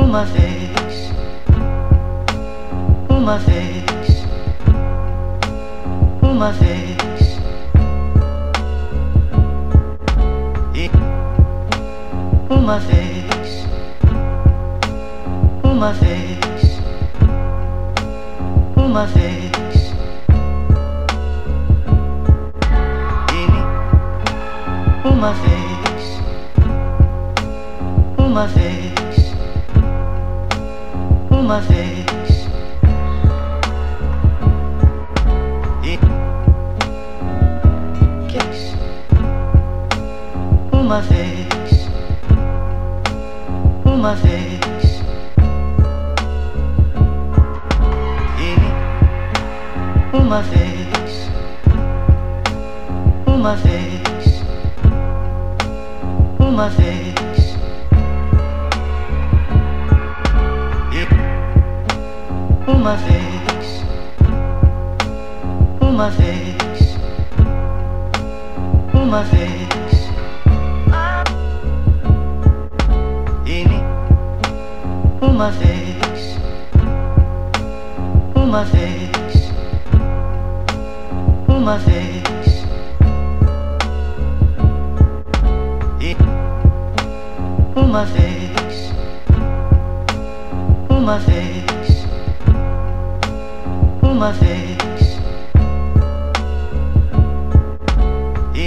uma vez, uma vez, uma vez, e uma vez, uma vez, uma vez, e uma vez, uma vez, uma vez. E kiss uma vez, uma vez. E uma vez, uma vez, uma vez. Uma vez, uma vez, uma vez. E uma vez, uma vez, uma vez. E uma vez, uma vez, uma vez.